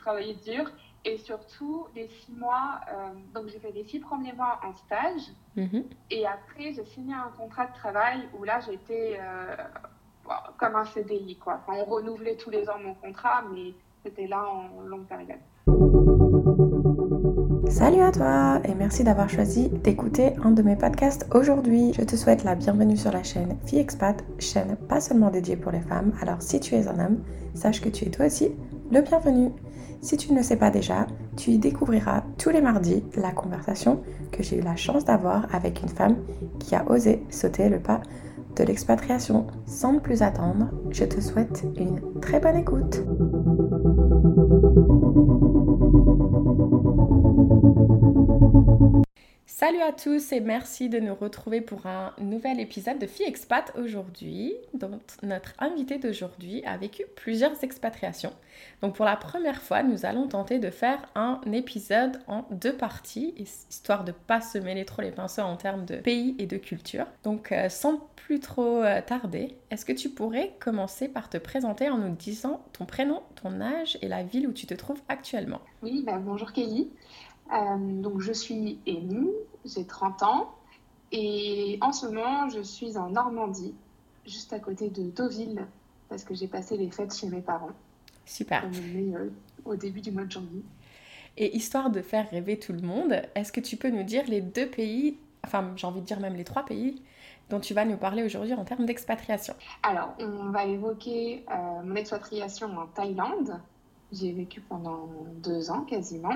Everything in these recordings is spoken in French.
travaillé dur. Et surtout, les six mois, euh, donc j'ai fait les six premiers mois en stage. Mhm. Et après, j'ai signé un contrat de travail où là, j'étais euh, comme un CDI. Quoi. Enfin, on renouvelait tous les ans mon contrat, mais c'était là en longue période. Salut à toi et merci d'avoir choisi d'écouter un de mes podcasts aujourd'hui. Je te souhaite la bienvenue sur la chaîne Fille Expat, chaîne pas seulement dédiée pour les femmes. Alors si tu es un homme, sache que tu es toi aussi le bienvenu. Si tu ne le sais pas déjà, tu y découvriras tous les mardis la conversation que j'ai eu la chance d'avoir avec une femme qui a osé sauter le pas de l'expatriation. Sans plus attendre, je te souhaite une très bonne écoute. Salut à tous et merci de nous retrouver pour un nouvel épisode de Fille Expat aujourd'hui. dont notre invité d'aujourd'hui a vécu plusieurs expatriations. Donc pour la première fois, nous allons tenter de faire un épisode en deux parties, histoire de pas se mêler trop les pinceaux en termes de pays et de culture. Donc euh, sans plus trop euh, tarder, est-ce que tu pourrais commencer par te présenter en nous disant ton prénom, ton âge et la ville où tu te trouves actuellement? Oui, bah, bonjour Kelly. Euh, donc je suis Amy, j'ai 30 ans et en ce moment je suis en Normandie, juste à côté de Deauville, parce que j'ai passé les fêtes chez mes parents. Super. Au début du mois de janvier. Et histoire de faire rêver tout le monde, est-ce que tu peux nous dire les deux pays, enfin j'ai envie de dire même les trois pays dont tu vas nous parler aujourd'hui en termes d'expatriation? Alors, on va évoquer euh, mon expatriation en Thaïlande. J'ai vécu pendant deux ans quasiment.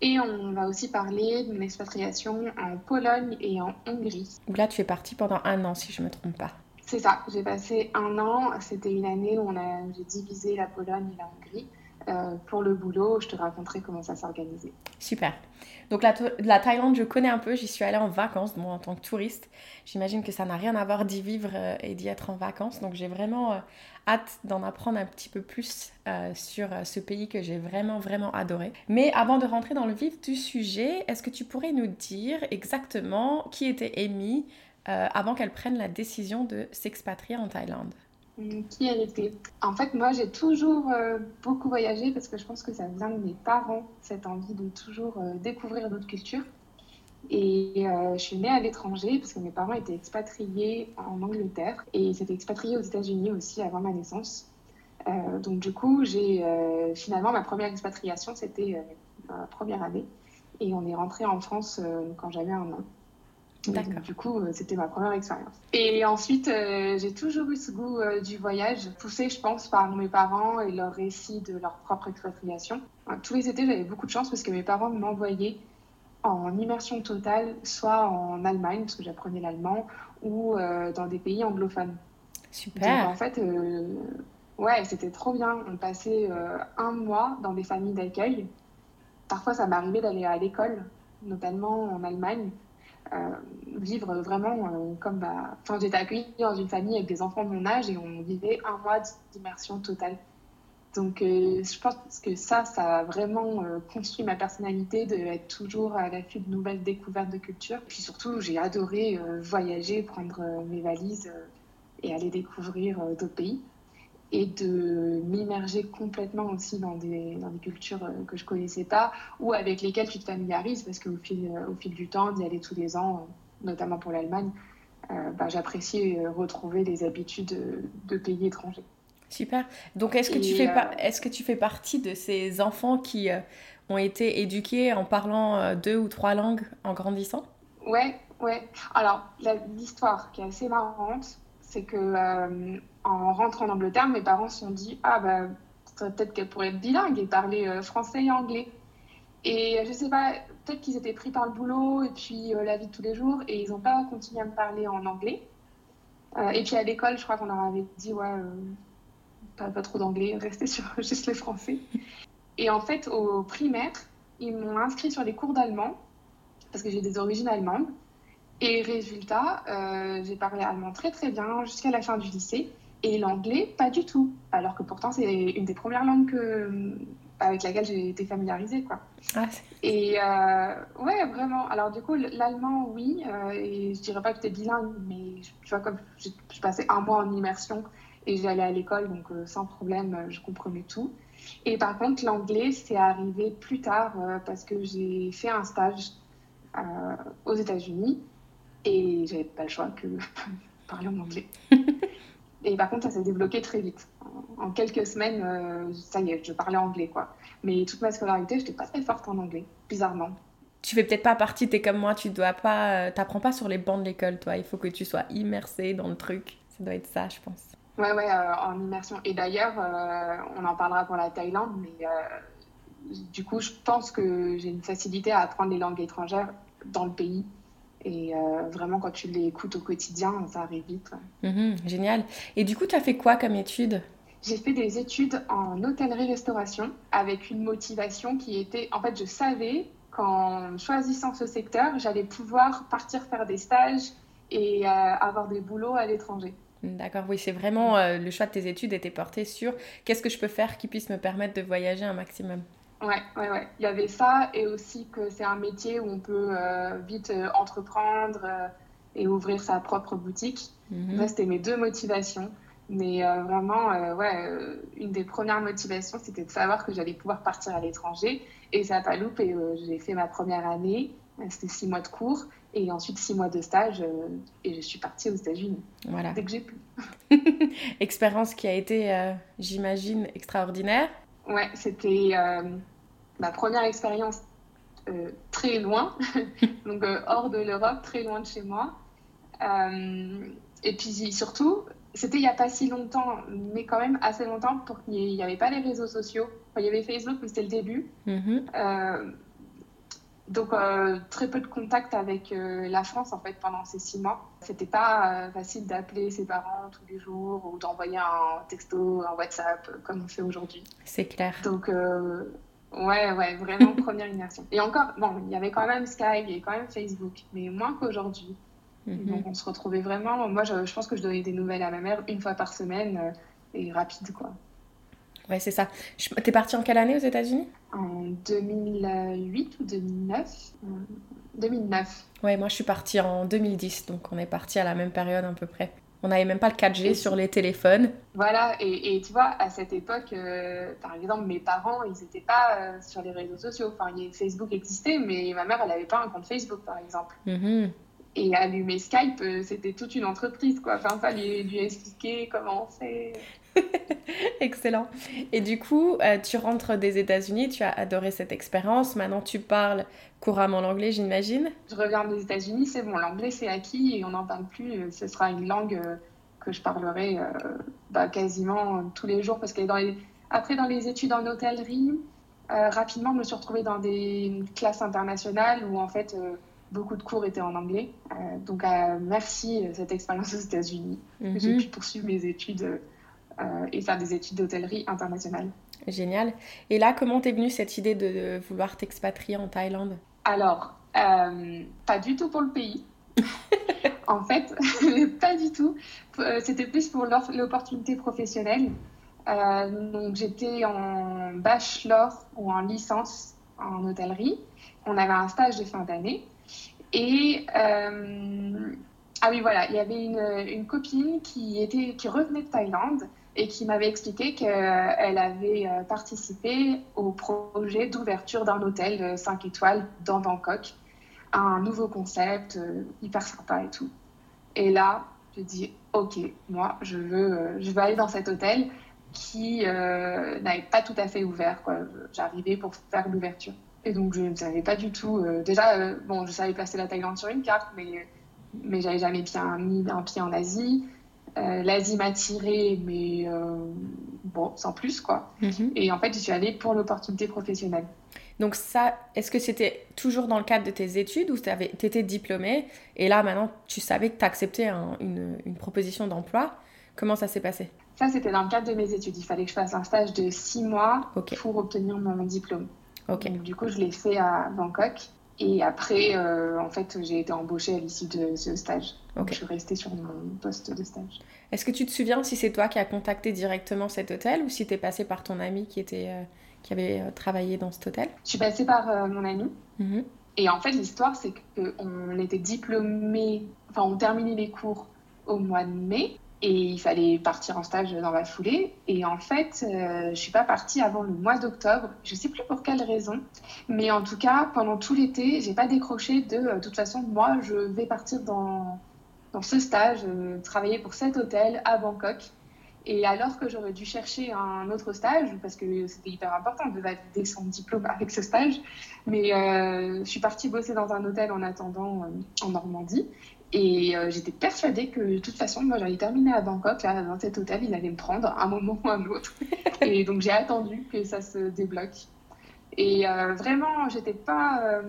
Et on va aussi parler de mon expatriation en Pologne et en Hongrie. là, tu fais partie pendant un an, si je ne me trompe pas. C'est ça, j'ai passé un an. C'était une année où j'ai divisé la Pologne et la Hongrie. Euh, pour le boulot, je te raconterai comment ça s'organisait. Super. Donc la, la, Thaïlande, je connais un peu, j'y suis allée en vacances, moi en tant que touriste. J'imagine que ça n'a rien à voir d'y vivre euh, et d'y être en vacances. Donc j'ai vraiment euh, hâte d'en apprendre un petit peu plus sur ce pays que j'ai vraiment, vraiment adoré. Mais avant de rentrer dans le vif du sujet, est-ce que tu pourrais nous dire exactement qui était Amy avant qu'elle prenne la décision de s'expatrier en Thaïlande? Qui elle était. En fait, moi, j'ai toujours euh, beaucoup voyagé parce que je pense que ça vient de mes parents, cette envie de toujours euh, découvrir d'autres cultures. Et euh, je suis née à l'étranger parce que mes parents étaient expatriés en Angleterre et s'étaient expatriés aux États-Unis aussi avant ma naissance. donc, du coup, j'ai finalement ma première expatriation, c'était ma première année. Et on est rentré en France quand j'avais un an. Du coup, euh, c'était ma première expérience. Et ensuite, euh, j'ai toujours eu ce goût euh, du voyage, poussé, je pense, par mes parents et leur récit de leur propre expatriation. tous les étés, j'avais beaucoup de chance parce que mes parents m'envoyaient en immersion totale, soit en Allemagne, parce que j'apprenais l'allemand, ou dans des pays anglophones. Super. Donc, en fait, ouais, c'était trop bien. On passait un mois dans des familles d'accueil. Parfois, ça m'arrivait d'aller à l'école, notamment en Allemagne. Euh, vivre vraiment euh, comme bah, enfin j'étais accueillie dans une famille avec des enfants de mon âge et on vivait un mois d'immersion totale. Donc euh, je pense que ça ça a vraiment construit ma personnalité de être toujours à l'affût de nouvelles découvertes de culture. Puis surtout j'ai adoré voyager prendre mes valises et aller découvrir d'autres pays et de m'immerger complètement aussi dans des, dans des cultures euh, que je connaissais pas ou avec lesquelles tu te familiarises parce qu'au fil, euh, au fil du temps, d'y aller tous les ans, euh, notamment pour l'Allemagne, bah, j'apprécie retrouver les habitudes de, pays étrangers. Super. Donc, est-ce que, tu fais est-ce que tu fais partie de ces enfants qui ont été éduqués en parlant deux ou trois langues en grandissant? Ouais, ouais. Alors, l'histoire qui est assez marrante, c'est que en rentrant en Angleterre, mes parents se sont dit Ah, bah, peut-être qu'elle pourrait être bilingue et parler euh, français et anglais. Et je sais pas, peut-être qu'ils étaient pris par le boulot et puis euh, la vie de tous les jours et ils n'ont pas continué à me parler en anglais. Euh, et puis à l'école, je crois qu'on leur avait dit Ouais, pas, pas trop d'anglais, restez sur juste le français. Et en fait, au primaire, ils m'ont inscrit sur les cours d'allemand parce que j'ai des origines allemandes. Et résultat, j'ai parlé allemand très très bien jusqu'à la fin du lycée. Et l'anglais, pas du tout. Alors que pourtant, c'est une des premières langues que, avec laquelle j'ai été familiarisée. Quoi. Ah, et euh, ouais, vraiment. Alors, du coup, l'allemand, oui. Euh, et je dirais pas que j'étais bilingue, mais tu vois, comme je, passais un mois en immersion et j'allais à l'école, donc euh, sans problème, je comprenais tout. Et par contre, l'anglais, c'est arrivé plus tard parce que j'ai fait un stage aux États-Unis et j'avais pas le choix que parler en anglais. et par contre, ça s'est débloqué très vite. En, quelques semaines, ça y est, je parlais anglais, quoi. Mais toute ma scolarité, je n'étais pas très forte en anglais, bizarrement tu fais peut-être pas partie, t'es comme moi, tu dois pas, t'apprends pas sur les bancs de l'école, toi. Il faut que tu sois immersé dans le truc. Ça doit être ça, je pense. Ouais, ouais, euh, en immersion. Et d'ailleurs, euh, on en parlera pour la Thaïlande, mais euh, du coup, je pense que j'ai une facilité à apprendre les langues étrangères dans le pays. Et vraiment, quand tu les écoutes au quotidien, ça arrive vite. Mhm, génial. Et du coup, tu as fait quoi comme études j'ai fait des études en hôtellerie-restauration avec une motivation qui était, en fait, je savais qu'en choisissant ce secteur, j'allais pouvoir partir faire des stages et euh, avoir des boulots à l'étranger. D'accord, oui, c'est vraiment euh, le choix de tes études était porté sur qu'est-ce que je peux faire qui puisse me permettre de voyager un maximum. Ouais, ouais, ouais. Il y avait ça et aussi que c'est un métier où on peut euh, vite entreprendre et ouvrir sa propre boutique. Mm c'était mes deux motivations. Mais euh, vraiment, euh, ouais, euh, une des premières motivations, c'était de savoir que j'allais pouvoir partir à l'étranger. Et ça n'a pas loupé. j'ai fait ma première année, c'était six mois de cours, et ensuite six mois de stage, et je suis partie aux États-Unis. Voilà. Dès que j'ai pu. Expérience qui a été, j'imagine, extraordinaire. Ouais, c'était ma première expérience très loin, donc hors de l'Europe, très loin de chez moi. et puis surtout, c'était il n'y a pas si longtemps, mais quand même assez longtemps pour qu'il n'y avait pas les réseaux sociaux. il y avait Facebook, mais c'était le début. Mhm. Euh, donc euh, très peu de contact avec euh, la France en fait pendant ces six mois. C'était pas facile d'appeler ses parents tous les jours ou d'envoyer un texto, un WhatsApp comme on fait aujourd'hui. C'est clair. Donc ouais ouais vraiment première immersion. Et encore bon il y avait quand même Skype, il y avait quand même Facebook, mais moins qu'aujourd'hui. Mhm. Donc on se retrouvait vraiment. Moi, je, pense que je donnais des nouvelles à ma mère une fois par semaine euh, et rapide, quoi. Ouais, c'est ça. T'es partie en quelle année aux États-Unis? En 2008 ou 2009 2009. Ouais, moi je suis partie en 2010, donc on est parti à la même période à peu près. On n'avait même pas le 4G sur les téléphones. Voilà, et, tu vois, à cette époque, euh, par exemple, mes parents, ils n'étaient pas euh, sur les réseaux sociaux. Enfin, Facebook existait, mais ma mère, elle n'avait pas un compte Facebook, par exemple. Mhm. Et allumer Skype, euh, c'était toute une entreprise, quoi. Enfin, fallait lui expliquer comment fait. Excellent. Et du coup, euh, tu rentres des États-Unis, tu as adoré cette expérience. Maintenant, tu parles couramment l'anglais, j'imagine. Je reviens des États-Unis, c'est bon, l'anglais c'est acquis et on n'en parle plus. Euh, ce sera une langue que je parlerai bah, quasiment tous les jours parce que dans les... après, dans les études en hôtellerie, rapidement, je me suis retrouvée dans des classes internationales où en fait beaucoup de cours étaient en anglais. Euh, donc, euh, merci euh, cette expérience aux États-Unis. J'ai mhm. pu poursuivre mes études et faire des études d'hôtellerie internationale. Génial. Et là, comment t'es venue cette idée de vouloir t'expatrier en Thaïlande? Alors, pas du tout pour le pays. en fait, pas du tout. C'était plus pour l'opportunité professionnelle. donc, j'étais en bachelor ou en licence en hôtellerie. On avait un stage de fin d'année. Et euh, ah oui, voilà, il y avait une, une, copine qui, était, qui revenait de Thaïlande et qui m'avait expliqué qu'elle avait euh, participé au projet d'ouverture d'un hôtel 5 étoiles dans Bangkok. Un nouveau concept, euh, hyper sympa et tout. Et là, je dis, ok, moi, je veux, je veux aller dans cet hôtel qui n'avait pas tout à fait ouvert. J'arrivais pour faire l'ouverture. Et donc, je ne savais pas du tout. Euh, déjà, euh, bon, je savais placer la Thaïlande sur une carte, mais, mais j'avais jamais mis un pied en Asie. Euh, L'Asie m'a tiré, mais bon, sans plus, quoi. Mhm. Et en fait, je suis allée pour l'opportunité professionnelle. Donc ça, est-ce que c'était toujours dans le cadre de tes études ou tu étais diplômée et là maintenant tu savais que tu acceptais une, une, proposition d'emploi? Comment ça s'est passé? Ça, c'était dans le cadre de mes études. Il fallait que je fasse un stage de six mois pour obtenir mon diplôme du coup, je l'ai fait à Bangkok. Et après, euh, en fait, j'ai été embauchée à l'issue de ce stage. Je suis restée sur mon poste de stage. Est-ce que tu te souviens si c'est toi qui as contacté directement cet hôtel ou si tu es passée par ton ami qui, était, euh, qui avait euh, travaillé dans cet hôtel? Je suis passée par mon ami. Mhm. Et en fait, l'histoire, c'est qu'on était diplômés, enfin, on terminait les cours au mois de mai. Et il fallait partir en stage dans la foulée. Et en fait, euh, je suis pas partie avant le mois d'octobre. Je sais plus pour quelle raison. Mais en tout cas, pendant tout l'été, j'ai pas décroché de, de toute façon, moi, je vais partir dans, dans ce stage, travailler pour cet hôtel à Bangkok. Et alors que j'aurais dû chercher un autre stage, parce que c'était hyper important de valider son diplôme avec ce stage, mais euh, je suis partie bosser dans un hôtel en attendant euh, en Normandie. Et euh, j'étais persuadée que de toute façon, moi j'allais terminer à Bangkok, là, dans cet hôtel, il allait me prendre un moment ou un autre. et donc j'ai attendu que ça se débloque. Et vraiment, j'étais pas.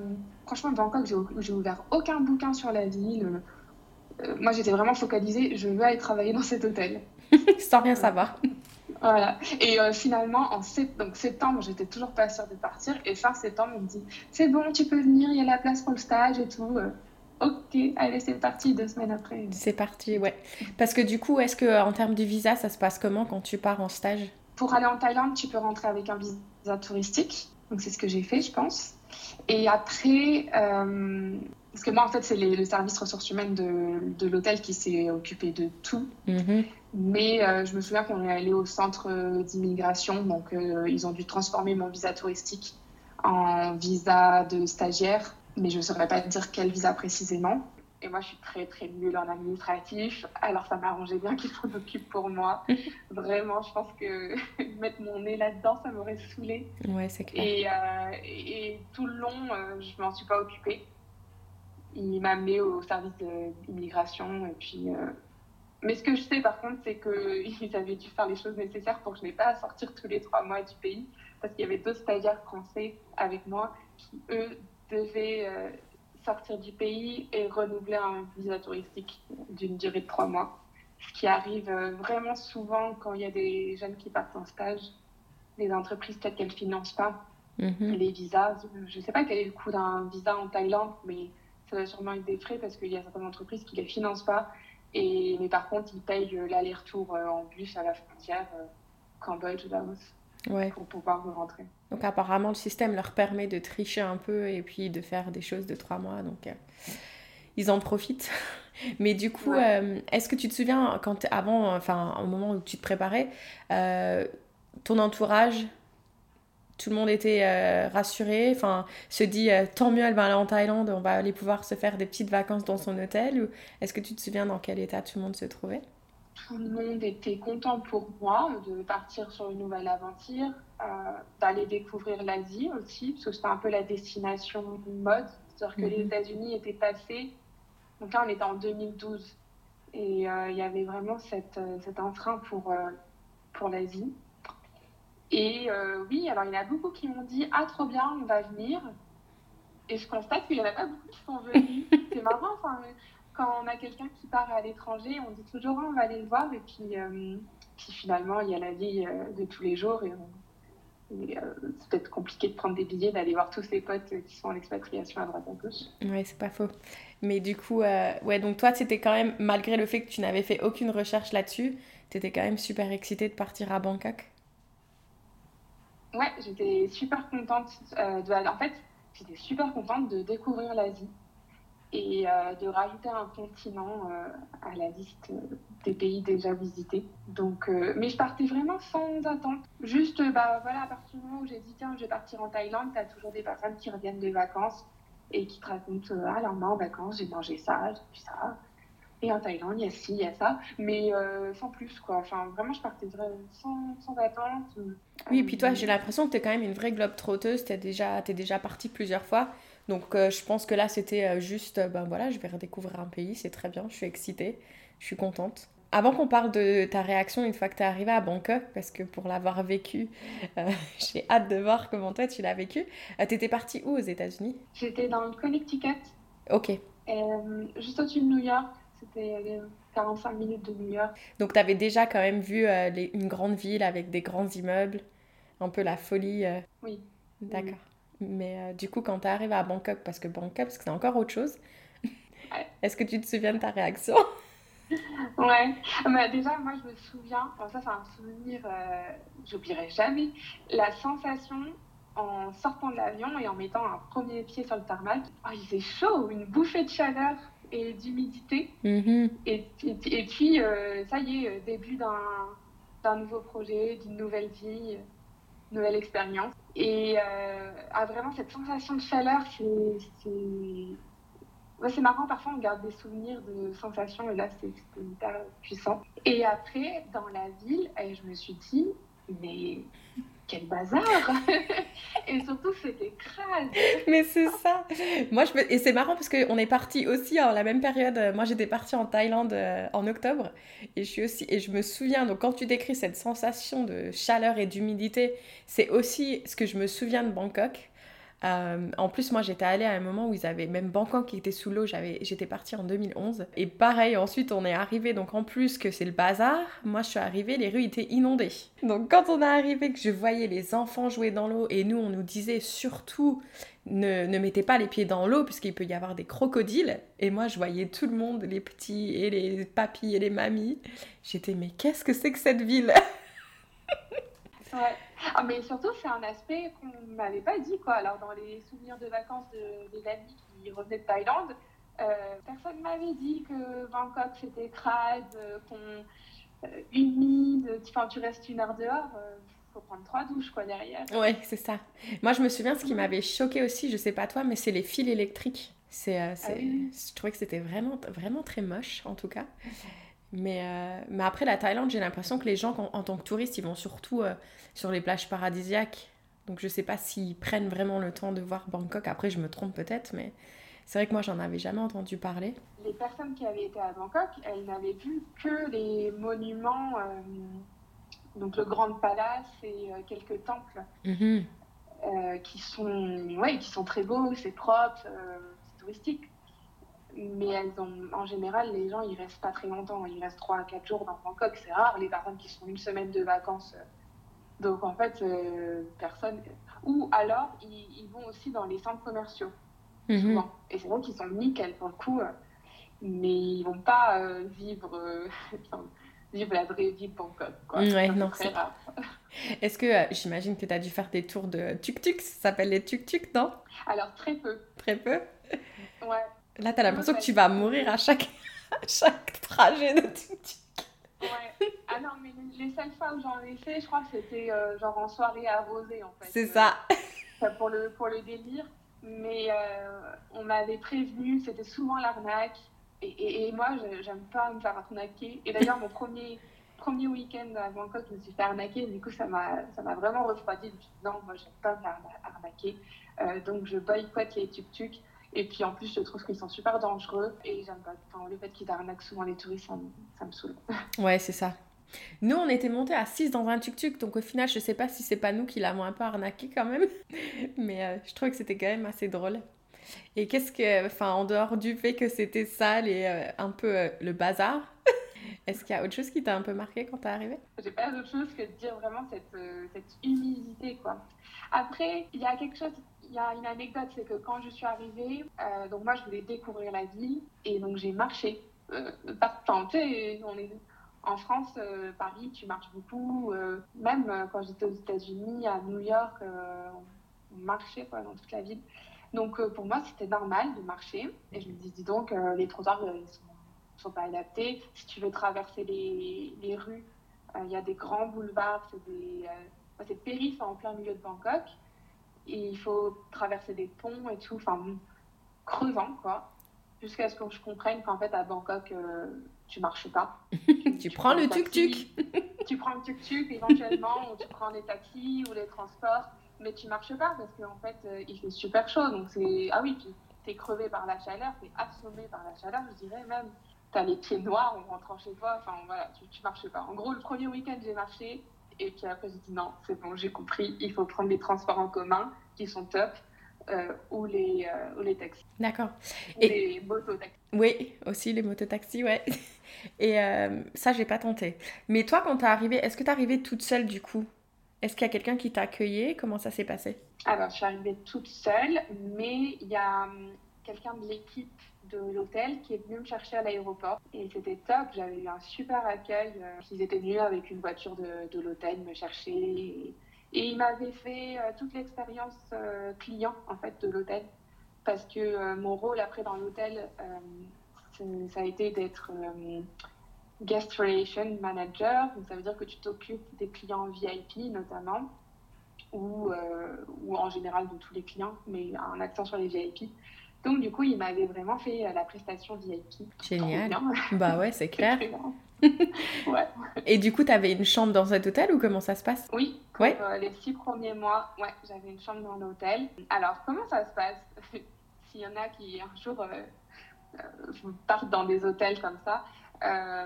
franchement, Bangkok, j'ai ouvert aucun bouquin sur la ville. moi j'étais vraiment focalisée, je veux aller travailler dans cet hôtel. Sans rien savoir. Voilà. Et euh, finalement, en donc septembre, j'étais toujours pas sûre de partir. Et fin septembre, on me dit c'est bon, tu peux venir, il y a la place pour le stage et tout. Euh, ok, allez, c'est parti, deux semaines après. C'est parti, ouais. Parce que du coup, est-ce que en termes de visa, ça se passe comment quand tu pars en stage? Pour aller en Thaïlande, tu peux rentrer avec un visa touristique. Donc c'est ce que j'ai fait, je pense. Et après, euh, parce que moi, en fait, c'est le service ressources humaines de, de l'hôtel qui s'est occupé de tout. Mm-hmm. Mais euh, je me souviens qu'on est allé au centre d'immigration, donc euh, ils ont dû transformer mon visa touristique en visa de stagiaire, mais je ne saurais pas dire quel visa précisément. Et moi, je suis très, très nulle en administratif, alors ça m'arrangeait bien qu'ils s'en occupent pour moi. Vraiment, je pense que mettre mon nez là-dedans, ça m'aurait saoulée. Ouais, c'est clair. Et, euh, et, tout le long, je ne m'en suis pas occupée. Il m'a amené au service d'immigration, et puis mais ce que je sais par contre, c'est qu'ils avaient dû faire les choses nécessaires pour que je n'ai pas à sortir tous les trois mois du pays, parce qu'il y avait deux stagiaires français avec moi qui, eux, devaient euh, sortir du pays et renouveler un visa touristique d'une durée de trois mois. Ce qui arrive euh, vraiment souvent quand il y a des jeunes qui partent en stage. Les entreprises, peut-être qu'elles ne financent pas mhm. les visas. Je ne sais pas quel est le coût d'un visa en Thaïlande, mais ça va sûrement être des frais parce qu'il y a certaines entreprises qui ne les financent pas et, mais par contre, ils payent euh, l'aller-retour en bus à la frontière euh, Cambodge-Laos ouais. pour pouvoir rentrer. Donc apparemment, le système leur permet de tricher un peu et puis de faire des choses de trois mois. Donc ils en profitent. Mais du coup, est-ce que tu te souviens, quand avant, enfin au moment où tu te préparais, ton entourage tout le monde était euh, rassuré, enfin, se dit euh, tant mieux, elle va aller en Thaïlande, on va aller pouvoir se faire des petites vacances dans son hôtel. Ou est-ce que tu te souviens dans quel état tout le monde se trouvait? Tout le monde était content pour moi de partir sur une nouvelle aventure, euh, d'aller découvrir l'Asie aussi, parce que c'était un peu la destination mode, c'est-à-dire que les mhm. États-Unis étaient passés. Donc là, on était en 2012 et il y avait vraiment cette, cet entrain pour, pour l'Asie. Et euh, oui, alors il y en a beaucoup qui m'ont dit Ah, trop bien, on va venir. Et je constate qu'il n'y en a pas beaucoup qui sont venus. C'est marrant, enfin, quand on a quelqu'un qui part à l'étranger, on dit toujours ah, On va aller le voir. Et puis, euh, puis finalement, il y a la vie euh, de tous les jours. Et, c'est peut-être compliqué de prendre des billets, d'aller voir tous ses potes qui sont en expatriation à droite à gauche. Oui, c'est pas faux. Mais du coup, ouais, donc toi, c'était quand même, malgré le fait que tu n'avais fait aucune recherche là-dessus, tu étais quand même super excitée de partir à Bangkok? Ouais, j'étais super contente euh, de. En fait, j'étais super contente de découvrir l'Asie et euh, de rajouter un continent euh, à la liste des pays déjà visités. Donc, mais je partais vraiment sans attente. Juste, bah voilà, à partir du moment où j'ai dit tiens, je vais partir en Thaïlande, tu as toujours des personnes qui reviennent de vacances et qui te racontent ah alors moi en vacances j'ai mangé ça, j'ai vu ça. Et en Thaïlande, il y a ci, il y a ça, mais euh, sans plus, quoi. Enfin, vraiment, je partais sans, sans attente. Oui, et puis toi, j'ai l'impression que tu es quand même une vraie globe trotteuse. Tu es déjà, es déjà partie plusieurs fois. Donc, euh, je pense que là, c'était euh, juste, ben voilà, je vais redécouvrir un pays, c'est très bien, je suis excitée, je suis contente. Avant qu'on parle de ta réaction une fois que tu es arrivée à Bangkok, parce que pour l'avoir vécu, j'ai hâte de voir comment toi tu l'as vécu. tu étais partie où aux États-Unis? J'étais dans le Connecticut. Ok. juste au-dessus de New York. C'était 45 minutes de New York. Donc, tu avais déjà quand même vu euh, une grande ville avec des grands immeubles, un peu la folie. Euh. Oui. D'accord. Mais euh, du coup, quand tu arrives à Bangkok, parce que Bangkok, c'est encore autre chose, est-ce que tu te souviens de ta réaction? Ouais, bah, déjà, moi je me souviens, ça c'est un souvenir, j'oublierai jamais, la sensation en sortant de l'avion et en mettant un premier pied sur le tarmac. Oh, il faisait chaud, une bouffée de chaleur et d'humidité. Mm-hmm. Et, et, puis, euh, ça y est, début d'un nouveau projet, d'une nouvelle vie, nouvelle expérience. Et euh, ah, vraiment, cette sensation de chaleur, c'est c'est marrant, parfois on garde des souvenirs de sensations et là c'était hyper puissant. Et après, dans la ville, je me suis dit, mais quel bazar Et surtout, c'était crade Mais c'est ça Moi, je Et c'est marrant parce qu'on est parti aussi en la même période. Moi, j'étais partie en Thaïlande euh, en octobre. Et je, suis aussi... et je me souviens, donc quand tu décris cette sensation de chaleur et d'humidité, c'est aussi ce que je me souviens de Bangkok. Euh, en plus, moi, j'étais allée à un moment où ils avaient même Bangkok qui était sous l'eau. J'étais partie en 2011. Et pareil, ensuite, on est arrivé. Donc, en plus que c'est le bazar, moi, je suis arrivée, les rues étaient inondées. Donc, quand on est arrivé, que je voyais les enfants jouer dans l'eau, et nous, on nous disait surtout ne, ne mettez pas les pieds dans l'eau puisqu'il peut y avoir des crocodiles. Et moi, je voyais tout le monde, les petits et les papis et les mamies. J'étais, mais qu'est-ce que c'est que cette ville? Ouais. Ah, mais surtout, c'est un aspect qu'on ne m'avait pas dit. Quoi. Alors, dans les souvenirs de vacances de, des amis qui revenaient de Thaïlande, euh, personne ne m'avait dit que Bangkok c'était crade, euh, qu'on, euh, humide, enfin, tu restes une heure dehors. il faut prendre trois douches quoi derrière. Ouais, c'est ça. Moi, je me souviens, ce qui m'avait choqué aussi, je sais pas toi, mais c'est les fils électriques. C'est, ah Je trouvais que c'était vraiment, vraiment très moche, en tout cas. Mais, euh, mais après, la Thaïlande, j'ai l'impression que les gens, en, tant que touristes, ils vont surtout euh, sur les plages paradisiaques. Donc je sais pas s'ils prennent vraiment le temps de voir Bangkok. Après, je me trompe peut-être, mais c'est vrai que moi, j'en avais jamais entendu parler. Les personnes qui avaient été à Bangkok, elles n'avaient vu que les monuments, euh, donc le Grand Palace et quelques temples, mhm. qui, sont, ouais, qui sont très beaux, c'est propre, c'est touristique mais elles ont, en général, les gens, ils restent pas très longtemps. Ils restent 3 à 4 jours dans Bangkok. C'est rare, les personnes qui sont une semaine de vacances. Donc, en fait, euh, personne. Ou alors, ils, vont aussi dans les centres commerciaux, mhm. souvent. Et c'est vrai qu'ils sont nickel pour le coup. mais ils vont pas euh, vivre, euh, vivre la vraie vie de Bangkok. Quoi. Ouais, non, c'est rare. Est-ce que j'imagine que tu as dû faire des tours de tuk-tuk Ça s'appelle les tuk-tuk, non? Alors, très peu. Très peu? Ouais. Là, t'as l'impression que tu vas mourir à chaque, chaque trajet de tuk-tuk. Ouais. Ah non, mais les seules fois où j'en ai fait, je crois que c'était euh, genre en soirée arrosée en fait. C'est ça. Euh, pour, le, pour le délire. Mais euh, on m'avait prévenu, c'était souvent l'arnaque. Et, et, moi, j'aime pas me faire arnaquer. Et d'ailleurs, mon premier, premier week-end à Bangkok, je me suis fait arnaquer. Du coup, ça m'a vraiment refroidi. non, moi, j'aime pas me faire arnaquer. donc, je boycotte les tuk-tuk. Et puis en plus, je trouve qu'ils sont super dangereux et j'aime pas. Enfin, le fait qu'ils arnaquent souvent les touristes, ça, me, saoule. Ouais, c'est ça. Nous, on était montés à 6 dans un tuk-tuk, donc au final, je sais pas si c'est pas nous qui l'avons un peu arnaqué quand même, mais euh, je trouvais que c'était quand même assez drôle. Et qu'est-ce que, enfin, en dehors du fait que c'était sale et euh, un peu euh, le bazar, est-ce qu'il y a autre chose qui t'a un peu marqué quand t'es arrivé J'ai pas d'autre chose que de dire vraiment cette, cette humidité, quoi. Après, il y a quelque chose il y a une anecdote, c'est que quand je suis arrivée, euh, donc moi je voulais découvrir la ville et donc j'ai marché. Euh, est en France, euh, Paris, tu marches beaucoup. Euh, même quand j'étais aux États-Unis, à New York, on marchait dans toute la ville. Donc pour moi, c'était normal de marcher. Et je me dis, dis donc, les trottoirs ne sont, pas adaptés. Si tu veux traverser les, rues, il y a des grands boulevards, c'est des, en plein milieu de Bangkok il faut traverser des ponts et tout, enfin, creusant, quoi. Jusqu'à ce que je comprenne qu'en fait, à Bangkok, euh, tu marches pas. tu, prends, le tuk-tuk. tu prends le tuk-tuk éventuellement, ou tu prends les taxis ou les transports, mais tu marches pas parce qu'en fait, euh, il fait super chaud. Donc, c'est. Ah oui, tu es crevé par la chaleur, tu es assommé par la chaleur, je dirais même. Tu as les pieds noirs en rentrant chez toi, enfin voilà, tu, tu marches pas. En gros, le premier week-end, j'ai marché, et puis après, j'ai dit non, c'est bon, j'ai compris, il faut prendre les transports en commun qui sont top. Euh, ou, les, euh, ou les taxis. D'accord. Et les mototaxis. Oui, aussi les mototaxis, ouais. Et euh, ça, j'ai pas tenté. Mais toi, quand t'es arrivée, est-ce que t'es arrivée toute seule du coup? Est-ce qu'il y a quelqu'un qui t'a accueillie Comment ça s'est passé? Alors, je suis arrivée toute seule, mais il y a hum, quelqu'un de l'équipe de l'hôtel qui est venu me chercher à l'aéroport. Et c'était top, j'avais eu un super accueil. Euh, ils étaient venus avec une voiture de, l'hôtel me chercher. Et, ils m'avaient fait euh, toute l'expérience euh, client en fait de l'hôtel. Parce que mon rôle après dans l'hôtel, ça a été d'être guest relation manager. Donc, ça veut dire que tu t'occupes des clients VIP notamment, ou, ou en général de tous les clients, mais un accent sur les VIP. Donc, du coup, il m'avait vraiment fait la prestation VIP. Génial. Bah ouais, c'est clair. ouais. Et du coup, tu avais une chambre dans cet hôtel ou comment ça se passe? Oui, ouais. les six premiers mois, ouais, j'avais une chambre dans l'hôtel. Alors, comment ça se passe? S'il y en a qui un jour euh, euh, partent dans des hôtels comme ça, euh,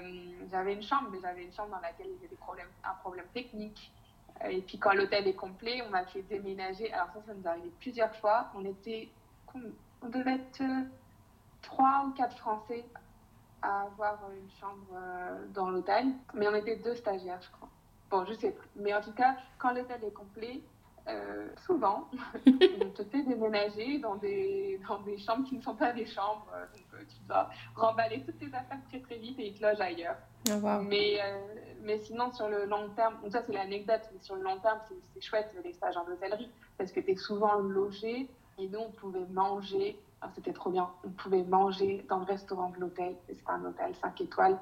j'avais une chambre, mais j'avais une chambre dans laquelle il y avait des problèmes, un problème technique. Et puis quand l'hôtel est complet, on m'a fait déménager. Alors ça, ça nous est arrivé plusieurs fois. On était, on devait être trois ou quatre Français à avoir une chambre euh, dans l'hôtel, mais on était deux stagiaires, je crois. Bon, je sais plus. Mais en tout cas, quand l'hôtel est complet, euh, souvent, on te fait déménager dans des, dans des chambres qui ne sont pas des chambres. Euh, donc, tu dois remballer toutes tes affaires très très vite et ils te logent ailleurs. Oh, mais, mais sinon, sur le long terme, donc ça c'est l'anecdote, mais sur le long terme, c'est chouette les stages en hôtellerie parce que tu es souvent logé et nous, on pouvait manger ah, c'était trop bien. On pouvait manger dans le restaurant de l'hôtel. C'était un hôtel 5 étoiles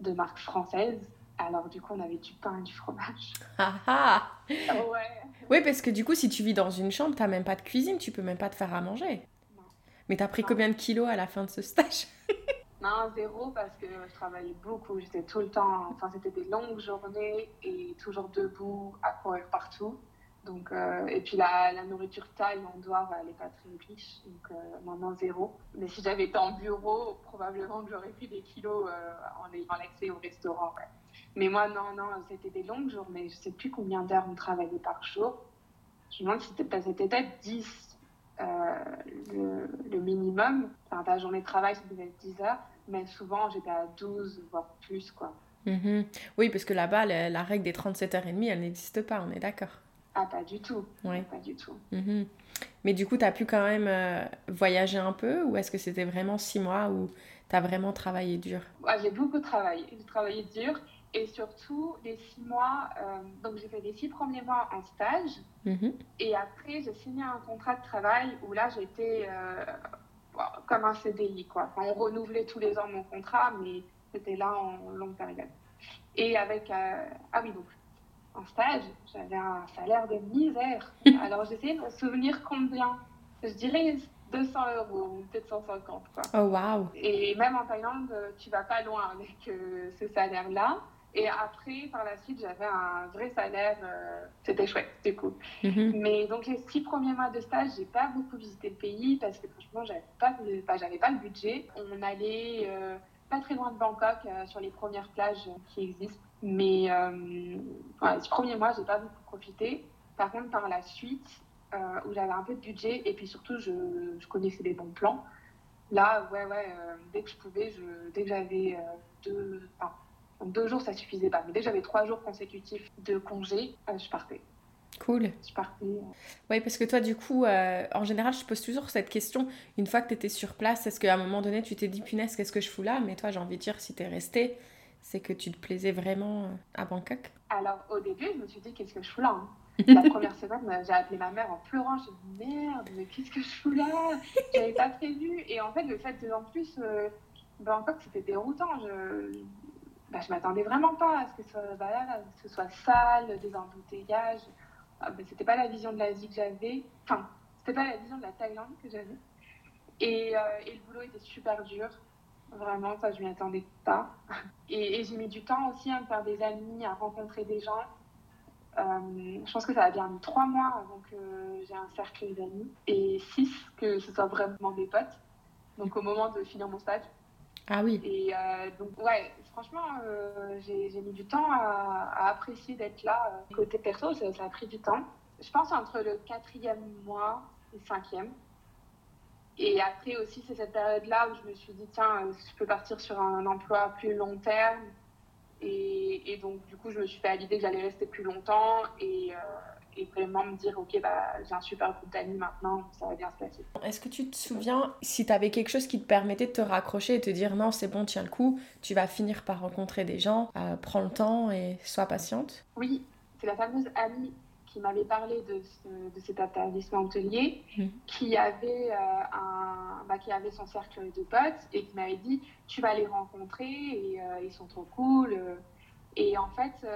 de marque française. Alors, du coup, on avait du pain et du fromage. Ah ah Ouais. Oui, parce que du coup, si tu vis dans une chambre, t'as même pas de cuisine, tu peux même pas te faire à manger. Non. Mais t'as pris combien de kilos à la fin de ce stage? Non, zéro, parce que je travaillais beaucoup. J'étais tout le temps. Enfin, c'était des longues journées et toujours debout, à courir partout. Donc, euh, et puis la, nourriture thaï en dehors, elle n'est pas très riche, donc euh, maintenant zéro. Mais si j'avais été en bureau, probablement que j'aurais pris des kilos euh, en ayant l'accès au restaurant. Mais moi, non, non, c'était des longues journées. Je ne sais plus combien d'heures on travaillait par jour. Je me demande si c'était peut-être 10 le, minimum. Enfin, ta journée de travail, ça devait être 10 heures. Mais souvent, j'étais à 12, voire plus, quoi. Mm-hmm. Oui, parce que là-bas, la, la règle des 37h30, elle n'existe pas, on est d'accord. Ah, pas du tout. Ouais. Pas du tout. Mhm. Mais du coup, tu as pu quand même euh, voyager un peu ou est-ce que c'était vraiment six mois où tu as vraiment travaillé dur? Ouais, J'ai beaucoup travaillé. J'ai travaillé dur et surtout les six mois. Euh, donc, j'ai fait les six premiers mois en stage mhm. et après, j'ai signé un contrat de travail où là, j'étais euh, comme un CDI. Quoi. on renouvelait tous les ans mon contrat, mais c'était là en longue période. Et avec. ah oui, donc en stage, j'avais un salaire de misère. Alors j'essayais de me souvenir combien. Je dirais 200 euros ou peut-être 150. Quoi. Oh wow! Et même en Thaïlande, tu vas pas loin avec euh, ce salaire-là. Et après, par la suite, j'avais un vrai salaire. Euh, c'était chouette, c'était cool. Mm-hmm. Mais donc, les six premiers mois de stage, j'ai pas beaucoup visité le pays parce que franchement, j'avais pas, j'avais pas le budget. On allait euh, pas très loin de Bangkok, sur les premières plages qui existent. Mais euh, les premiers mois, j'ai pas beaucoup profité. Par contre, par la suite, euh, où j'avais un peu de budget et puis surtout, je, je connaissais des bons plans. Là, ouais, ouais, euh, dès que je pouvais, je, dès que j'avais deux, enfin, deux jours, ça suffisait pas. Mais dès que j'avais trois jours consécutifs de congé, je partais. Cool. Je partais. Oui, parce que toi, du coup, en général, je pose toujours cette question. Une fois que tu étais sur place, est-ce qu'à un moment donné, tu t'es dit, punaise, qu'est-ce que je fous là? Mais toi, j'ai envie de dire, si tu es resté, c'est que tu te plaisais vraiment euh, à Bangkok? Alors au début, je me suis dit qu'est-ce que je fous là hein? La première semaine, j'ai appelé ma mère en pleurant. J'ai dit merde, mais qu'est-ce que je fous là? J'avais pas prévu. Et en fait, le fait que en plus, euh, Bangkok c'était déroutant. Je, bah, je m'attendais vraiment pas à ce que, ce, bah, ce soit sale, des embouteillages. Ah, bah, c'était pas la vision de l'Asie que j'avais. Enfin, c'était pas la vision de la Thaïlande que j'avais. Et, euh, et, le boulot était super dur. Vraiment, ça, je m'y attendais pas. Et, j'ai mis du temps aussi à me faire des amis, à rencontrer des gens. Euh, je pense que ça a bien mis trois mois avant que j'ai un cercle d'amis et six que ce soit vraiment des potes. Donc au moment de finir mon stage. Ah oui. Et euh, donc ouais, franchement, euh, j'ai mis du temps à, apprécier d'être là. Côté perso, ça, ça, a pris du temps. Je pense entre le quatrième mois et le cinquième. Et après aussi, c'est cette période-là où je me suis dit, tiens, je peux partir sur un emploi plus long terme. Et, et donc, du coup, je me suis fait à l'idée que j'allais rester plus longtemps et, euh, et, vraiment me dire, ok, bah, j'ai un super groupe d'amis maintenant, ça va bien se passer. Est-ce que tu te souviens si tu avais quelque chose qui te permettait de te raccrocher et te dire, non, c'est bon, tiens le coup, tu vas finir par rencontrer des gens, euh, prends le temps et sois patiente? Oui, c'est la fameuse amie qui m'avait parlé de, de, cet établissement hôtelier, mhm. qui, avait, un, bah, qui avait son cercle de potes et qui m'avait dit Tu vas les rencontrer et ils sont trop cool. Et en fait,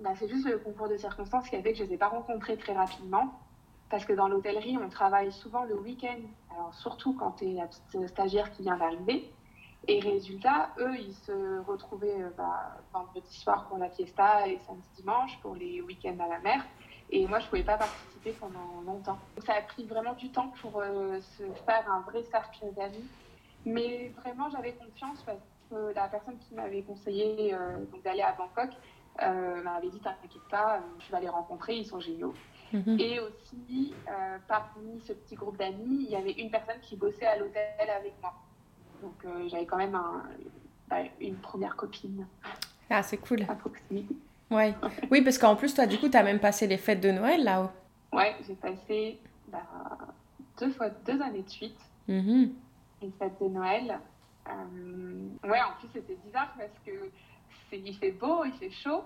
bah, c'est juste le concours de circonstances qui a fait que je ne les ai pas rencontrés très rapidement. Parce que dans l'hôtellerie, on travaille souvent le week-end, alors surtout quand tu es la petite stagiaire qui vient d'arriver. Et résultat, eux, ils se retrouvaient euh, bah, vendredi soir pour la fiesta et samedi dimanche pour les week-ends à la mer. Et moi, je ne pouvais pas participer pendant longtemps. Donc, ça a pris vraiment du temps pour euh, se faire un vrai cercle d'amis. Mais vraiment, j'avais confiance parce que la personne qui m'avait conseillé euh, d'aller à Bangkok m'avait dit T'inquiète pas, tu vas les rencontrer, ils sont géniaux. Mhm. Et aussi, parmi ce petit groupe d'amis, il y avait une personne qui bossait à l'hôtel avec moi. Donc euh, j'avais quand même un, bah, une première copine. Ah, c'est cool. À proximité. Ouais. Oui, parce qu'en plus, toi, du coup, tu as même passé les fêtes de Noël là-haut. Ouais, j'ai passé bah, deux fois deux années de suite mm les fêtes de Noël. Euh, ouais, en plus, c'était bizarre parce que il fait beau, il fait chaud.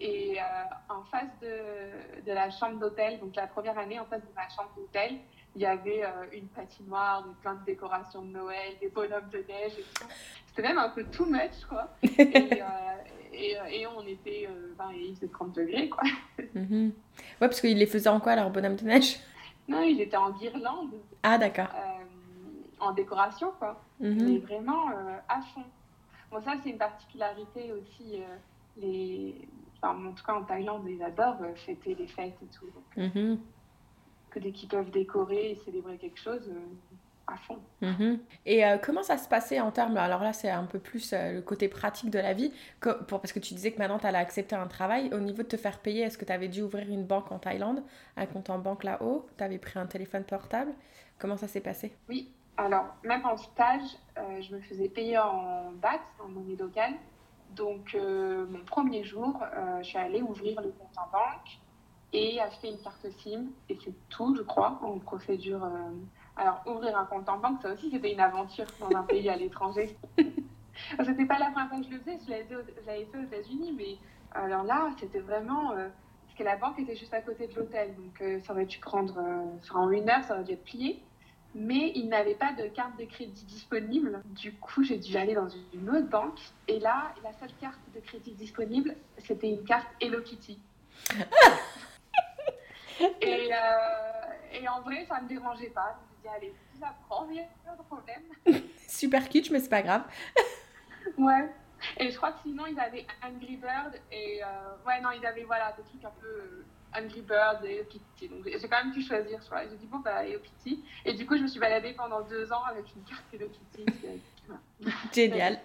Et euh, en face de, de la chambre d'hôtel, donc la première année, en face de ma chambre d'hôtel, il y avait euh, une patinoire, plein de décorations de Noël, des bonhommes de neige et tout. C'était même un peu too much, quoi. et, euh, et, on était, ben, il faisait 30 degrés, quoi. Mhm. Ouais, parce qu'ils les faisaient en quoi, alors, bonhommes de neige? Non, ils étaient en guirlande. Ah, d'accord. en décoration, quoi. Mhm. Mais vraiment à fond. Bon, ça, c'est une particularité aussi. les... Enfin, en tout cas, en Thaïlande, ils adorent fêter les fêtes et tout. Donc, mhm que dès qu'ils peuvent décorer et célébrer quelque chose, euh, à fond. Mhm. Et euh, comment ça se passait en termes, alors là c'est un peu plus euh, le côté pratique de la vie, pour, parce que tu disais que maintenant tu allais accepter un travail, au niveau de te faire payer, est-ce que tu avais dû ouvrir une banque en Thaïlande, un compte en banque là-haut, tu avais pris un téléphone portable, comment ça s'est passé? Oui, alors même en stage, je me faisais payer en BAT, en monnaie locale, donc mon premier jour, je suis allée ouvrir le compte en banque, et acheter une carte SIM. Et c'est tout, je crois, en procédure. Euh, alors, ouvrir un compte en banque, ça aussi, c'était une aventure dans un pays à l'étranger. c'était pas la première fois que je le faisais, je l'avais fait aux États-Unis, mais alors là, c'était vraiment. Euh, parce que la banque était juste à côté de l'hôtel, donc euh, ça aurait dû prendre. en une heure, ça aurait dû être plié. Mais il n'avait pas de carte de crédit disponible. Du coup, j'ai dû aller dans une autre banque. Et là, la seule carte de crédit disponible, c'était une carte Hello Kitty. Et, euh, et, en vrai, ça ne me dérangeait pas. Je allez, ça prend, il n'y a pas de problème. Super kitsch, mais c'est pas grave. ouais. Et je crois que sinon, ils avaient Angry Bird et. Euh, ouais, non, ils avaient voilà, des trucs un peu. Euh, Angry Bird et Kitty. Donc j'ai quand même pu choisir. J'ai dit, bon, bah, Hello Kitty. Et du coup, je me suis baladée pendant deux ans avec une carte Hello Kitty. Génial.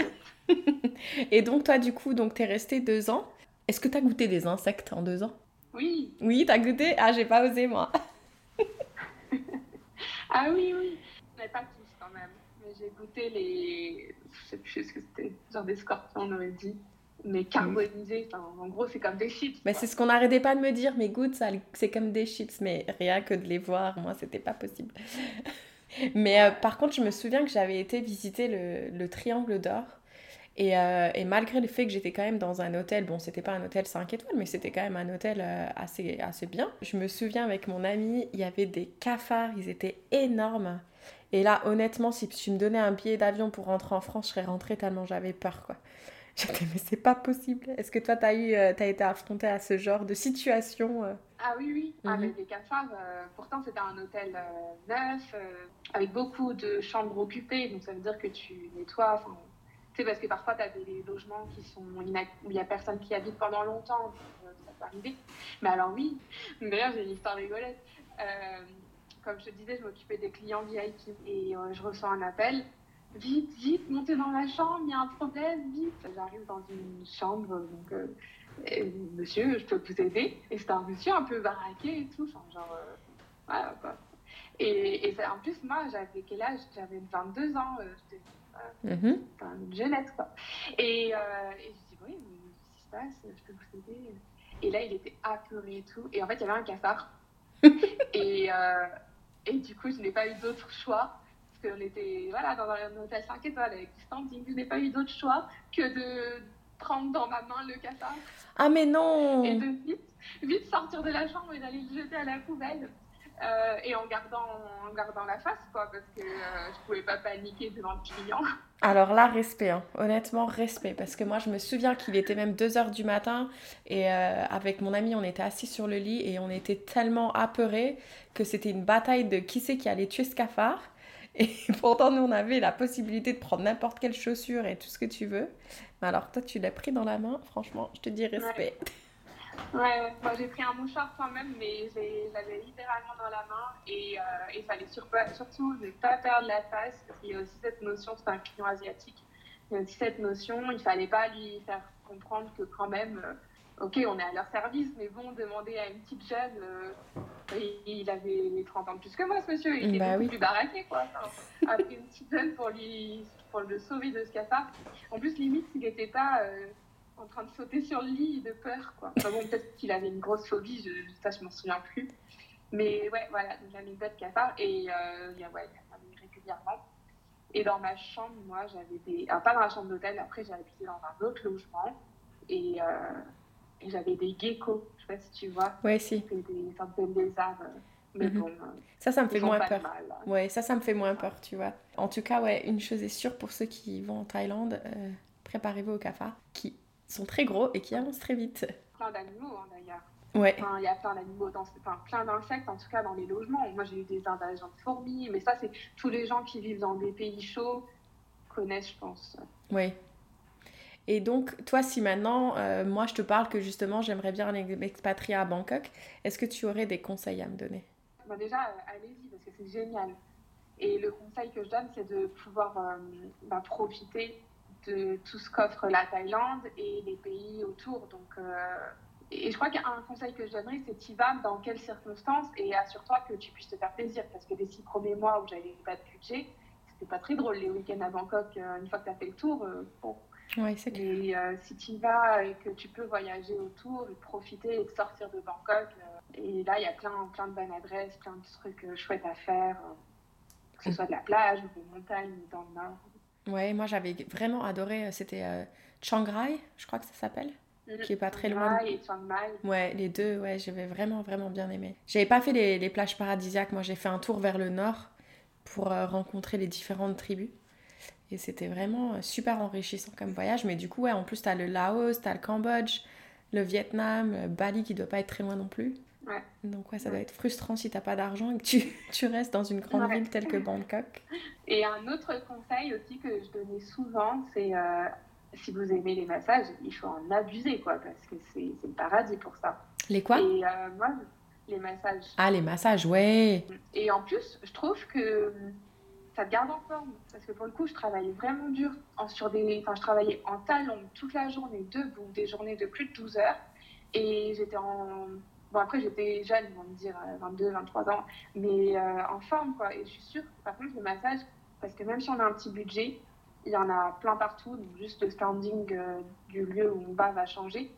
et donc, toi, du coup, donc, tu es restée deux ans. Est-ce que tu as goûté des insectes en deux ans? Oui. Oui, t'as goûté? Ah, j'ai pas osé, moi. Ah oui, oui. Mais pas tous, quand même. Mais j'ai goûté les... Je sais plus ce que c'était. Genre des scorpions, on aurait dit. Mais carbonisés. Enfin, en gros, c'est comme des chips. Mais c'est ce qu'on n'arrêtait pas de me dire. Mais goûte, ça, c'est comme des chips. Mais rien que de les voir, moi, c'était pas possible. Mais euh, par contre, je me souviens que j'avais été visiter le, le Triangle d'Or. Euh, et, malgré le fait que j'étais quand même dans un hôtel, bon, c'était pas un hôtel 5 étoiles, mais c'était quand même un hôtel euh, assez, assez bien. Je me souviens avec mon ami, il y avait des cafards, ils étaient énormes. Et là, honnêtement, si tu me donnais un billet d'avion pour rentrer en France, je serais rentrée tellement j'avais peur, quoi. J'étais, mais c'est pas possible. Est-ce que toi, tu as, eu, euh, as été affrontée à ce genre de situation Ah oui, oui, mhm. avec des cafards. pourtant, c'était un hôtel neuf, avec beaucoup de chambres occupées, donc ça veut dire que tu nettoies sais, parce que parfois, tu as des logements qui sont où il n'y a personne qui habite pendant longtemps, euh, ça peut arriver. Mais alors, oui, d'ailleurs, j'ai une histoire rigolote. Euh, comme je te disais, je m'occupais des clients VIP et euh, je reçois un appel. Vite, vite, montez dans la chambre, il y a un problème, vite. J'arrive dans une chambre, donc, monsieur, je peux vous aider? Et c'était un monsieur un peu baraqué et tout, enfin, genre, voilà quoi. Et, en plus, moi, j'avais quel âge? J'avais 22 ans, Mmh. une jeunesse, quoi. Et, euh, et je dis, oui, mais qu'est-ce qui se passe? Je peux vous aider? Et là, il était apeuré et tout. Et en fait, il y avait un cafard. et, euh, et du coup, je n'ai pas eu d'autre choix. Parce qu'on était voilà, dans un hôtel 5 étoiles avec du standing. Je n'ai pas eu d'autre choix que de prendre dans ma main le cafard. Ah, mais non Et de vite vite sortir de la chambre et d'aller le jeter à la poubelle. Euh, et en gardant, en gardant la face, quoi, parce que euh, je pouvais pas paniquer devant le client. Alors là, respect, hein. honnêtement, respect, parce que moi, je me souviens qu'il était même 2h du matin, et euh, avec mon ami, on était assis sur le lit, et on était tellement apeurés que c'était une bataille de qui c'est qui allait tuer ce cafard. Et pourtant, nous, on avait la possibilité de prendre n'importe quelle chaussure et tout ce que tu veux. Mais alors, toi, tu l'as pris dans la main, franchement, je te dis respect. Ouais, moi j'ai pris un mouchoir quand même, mais je l'avais littéralement dans la main et euh, il fallait surtout ne pas perdre la face parce qu'il y a aussi cette notion, c'est un client asiatique, il y a aussi cette notion, il fallait pas lui faire comprendre que quand même, euh, ok, on est à leur service, mais bon, demander à une petite jeune, euh, il, avait 30 ans de plus que moi ce monsieur, il était bah plus baraqué quoi. Enfin, une petite jeune pour, lui, pour le sauver de ce cafard. En plus, limite, il n'était pas en train de sauter sur le lit de peur, quoi. Enfin bon, peut-être qu'il avait une grosse phobie, je, ça, je m'en souviens plus. Mais ouais, voilà, donc l'anecdote cafard, et euh, il y a, ouais, il y a régulièrement. Et dans ma chambre, moi, j'avais des. Alors, pas dans la chambre d'hôtel, après, j'avais habité dans un autre logement, et, euh, et j'avais des geckos, je sais pas si tu vois. Ouais, si. Des sortes de lézards. Euh, mais mhm. bon, ça, ça me fait moins peur. Mal, hein. Ouais, ça, ça me fait moins peur, tu vois. En tout cas, ouais, une chose est sûre pour ceux qui vont en Thaïlande, préparez-vous au cafard, qui sont très gros et qui avancent très vite. Plein d'animaux hein, d'ailleurs. Ouais. Enfin, il y a plein d'animaux, dans, enfin, plein d'insectes en tout cas dans les logements. Moi j'ai eu des invasions de fourmis, mais ça c'est tous les gens qui vivent dans des pays chauds connaissent, je pense. Oui. Et donc, toi, si maintenant, euh, moi, je te parle que justement, j'aimerais bien m'expatrier à Bangkok, est-ce que tu aurais des conseils à me donner? Bah Déjà, euh, allez-y, parce que c'est génial. Et le conseil que je donne, c'est de pouvoir euh, bah, profiter de tout ce qu'offre la Thaïlande et les pays autour. Donc, euh, et je crois qu'un conseil que je donnerais, c'est tu vas dans quelles circonstances et assure-toi que tu puisses te faire plaisir. Parce que les six premiers mois où j'avais pas de budget, c'était pas très drôle. Les week-ends à Bangkok, euh, une fois que tu as fait le tour, euh, bon. Ouais, c'est Et si tu vas et que tu peux voyager autour et profiter et sortir de Bangkok, et là, il y a plein, plein de bonnes adresses, plein de trucs chouettes à faire, que ce soit de la plage ou des montagnes dans le nord. Ouais, moi j'avais vraiment adoré, euh, c'était euh, Chiang Rai, je crois que ça s'appelle, mm, qui est pas très loin. et Chiang Mai. Ouais, les deux, ouais, j'avais vraiment vraiment bien aimé. J'avais pas fait les, les, plages paradisiaques, moi j'ai fait un tour vers le nord pour euh, rencontrer les différentes tribus. Et c'était vraiment super enrichissant comme voyage. Mais du coup, ouais, en plus, t'as le Laos, t'as le Cambodge, le Vietnam, Bali qui doit pas être très loin non plus. Donc ouais, ça doit être frustrant si t'as pas d'argent et que tu, tu, restes dans une grande ville telle que Bangkok. Et un autre conseil aussi que je donnais souvent, c'est euh, si vous aimez les massages, il faut en abuser quoi, parce que c'est le paradis pour ça. Les quoi? Et euh, moi, les massages. Ah les massages, ouais. Et en plus, je trouve que ça te garde en forme. Parce que pour le coup, je travaillais vraiment dur. En, sur des, enfin, je travaillais en talons toute la journée, debout, des journées de plus de 12 heures. Et j'étais en Bon, après, j'étais jeune, on va me dire 22, euh, 23 ans, mais euh, en forme, quoi. Et je suis sûre, par contre, le massage, parce que même si on a un petit budget, il y en a plein partout, donc juste le standing euh, du lieu où on va va changer.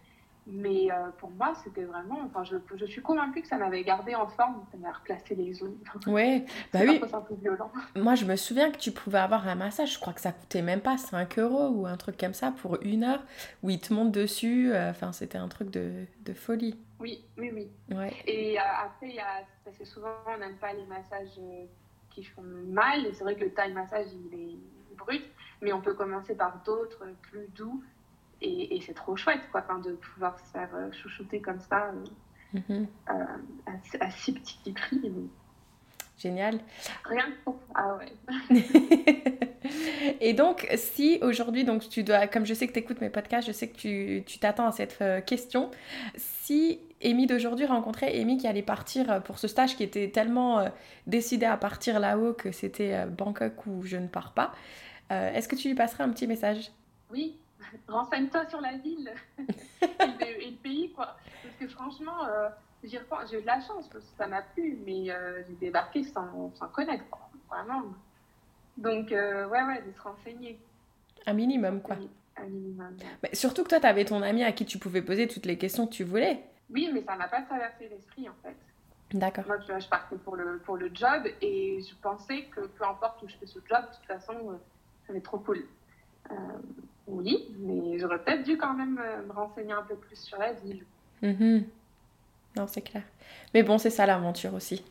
Mais euh, pour moi, c'était vraiment. Enfin, je, je, suis convaincue que ça m'avait gardé en forme, ça m'a replacé les os. Ouais, bah oui. Un peu violent. Moi, je me souviens que tu pouvais avoir un massage, je crois que ça coûtait même pas 5 euros ou un truc comme ça pour une heure, où il te monte dessus. Euh, enfin, c'était un truc de, de, folie. Oui, oui, oui. Ouais. Et euh, après, y a. Parce que souvent, on n'aime pas les massages qui font mal. Et c'est vrai que le Thai massage, il est brut. Mais on peut commencer par d'autres plus doux et, c'est trop chouette quoi, de pouvoir se faire euh, chouchouter comme ça euh, mm-hmm. euh, à, si petit prix. Génial. Rien que pour Ah ouais. et donc, si aujourd'hui, donc tu dois, comme je sais que tu écoutes mes podcasts, je sais que tu t'attends à cette question. Si Amy d'aujourd'hui rencontrait Amy qui allait partir pour ce stage qui était tellement décidé à partir là-haut que c'était Bangkok où je ne pars pas, est-ce que tu lui passerais un petit message? Oui, renseigne-toi sur la ville et, le, pays, quoi. Parce que franchement, euh, j'ai eu de la chance, parce que ça m'a plu, mais euh, j'ai débarqué sans, sans connaître, vraiment. Donc, euh, ouais, ouais, de se renseigner. Un minimum, quoi. Un minimum. Mais surtout que toi, tu avais ton ami à qui tu pouvais poser toutes les questions que tu voulais. Oui, mais ça m'a pas traversé l'esprit, en fait. D'accord. Moi, je partais pour le, pour le job et je pensais que peu importe où je fais ce job, de toute façon, ça va être trop cool. Oui, mais j'aurais peut-être dû quand même euh, me renseigner un peu plus sur la ville. Mhm. Non, c'est clair. Mais bon, c'est ça l'aventure aussi.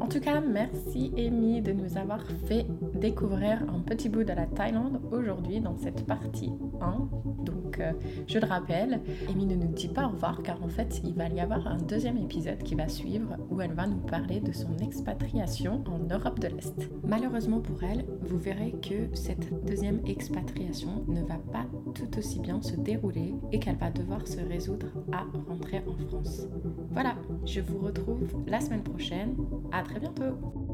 En tout cas, merci Amy de nous avoir fait découvrir un petit bout de la Thaïlande aujourd'hui dans cette partie 1. Donc, euh, je le rappelle, Amy ne nous dit pas au revoir car en fait, il va y avoir un deuxième épisode qui va suivre où elle va nous parler de son expatriation en Europe de l'Est. Malheureusement pour elle, vous verrez que cette deuxième expatriation ne va pas tout aussi bien se dérouler et qu'elle va devoir se résoudre à rentrer en France. Voilà, je vous retrouve la semaine prochaine. À très bientôt.